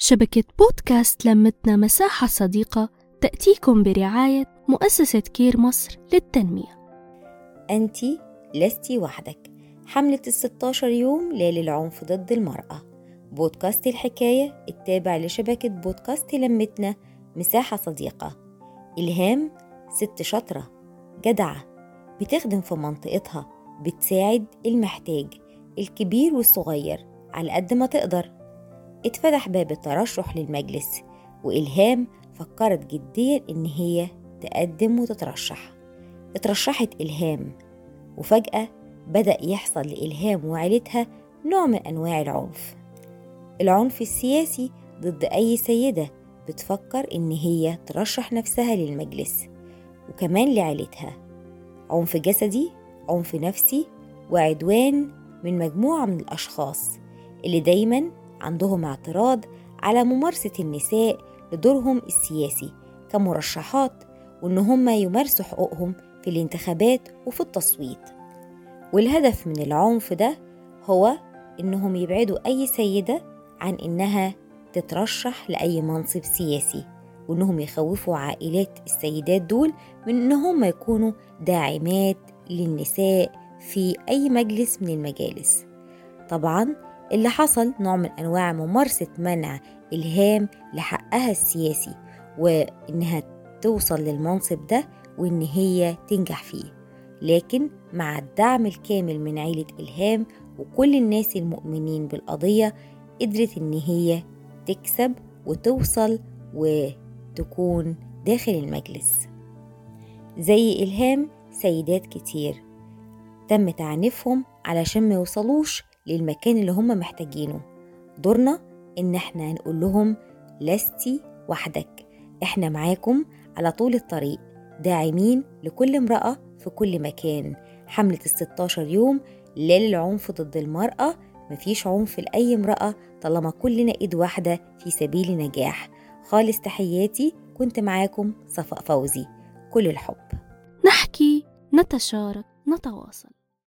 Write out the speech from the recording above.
شبكة بودكاست لمتنا مساحة صديقة تأتيكم برعاية مؤسسة كير مصر للتنمية. أنت لست وحدك. حملة الستاشر يوم لا للعنف ضد المرأة. بودكاست الحكاية التابع لشبكة بودكاست لمتنا مساحة صديقة. إلهام ست شاطرة جدعة. بتخدم في منطقتها. بتساعد المحتاج الكبير والصغير على قد ما تقدر. اتفتح باب الترشح للمجلس وإلهام فكرت جديا إن هي تقدم وتترشح. اترشحت إلهام وفجأة بدأ يحصل لإلهام وعيلتها نوع من أنواع العنف. العنف السياسي ضد أي سيدة بتفكر إن هي ترشح نفسها للمجلس وكمان لعيلتها. عنف جسدي عنف نفسي وعدوان من مجموعة من الأشخاص اللي دايما عندهم اعتراض على ممارسة النساء لدورهم السياسي كمرشحات وإن هم يمارسوا حقوقهم في الانتخابات وفي التصويت. والهدف من العنف ده هو إنهم يبعدوا أي سيدة عن إنها تترشح لأي منصب سياسي وإنهم يخوفوا عائلات السيدات دول من إن هم يكونوا داعمات للنساء في أي مجلس من المجالس. طبعا اللي حصل نوع من أنواع ممارسة منع إلهام لحقها السياسي وإنها توصل للمنصب ده وإن هي تنجح فيه. لكن مع الدعم الكامل من عيلة إلهام وكل الناس المؤمنين بالقضية قدرت إن هي تكسب وتوصل وتكون داخل المجلس. زي إلهام سيدات كتير تم تعنيفهم علشان ما يوصلوش للمكان اللي هم محتاجينه. دورنا إن إحنا نقول لهم لستي وحدك إحنا معاكم على طول الطريق داعمين لكل امرأة في كل مكان. حملة الستاشر يوم لا للعنف ضد المرأة مفيش عنف لأي امرأة طالما كلنا إيد واحدة في سبيل نجاح. خالص تحياتي كنت معاكم صفاء فوزي. كل الحب. نحكي نتشارك نتواصل.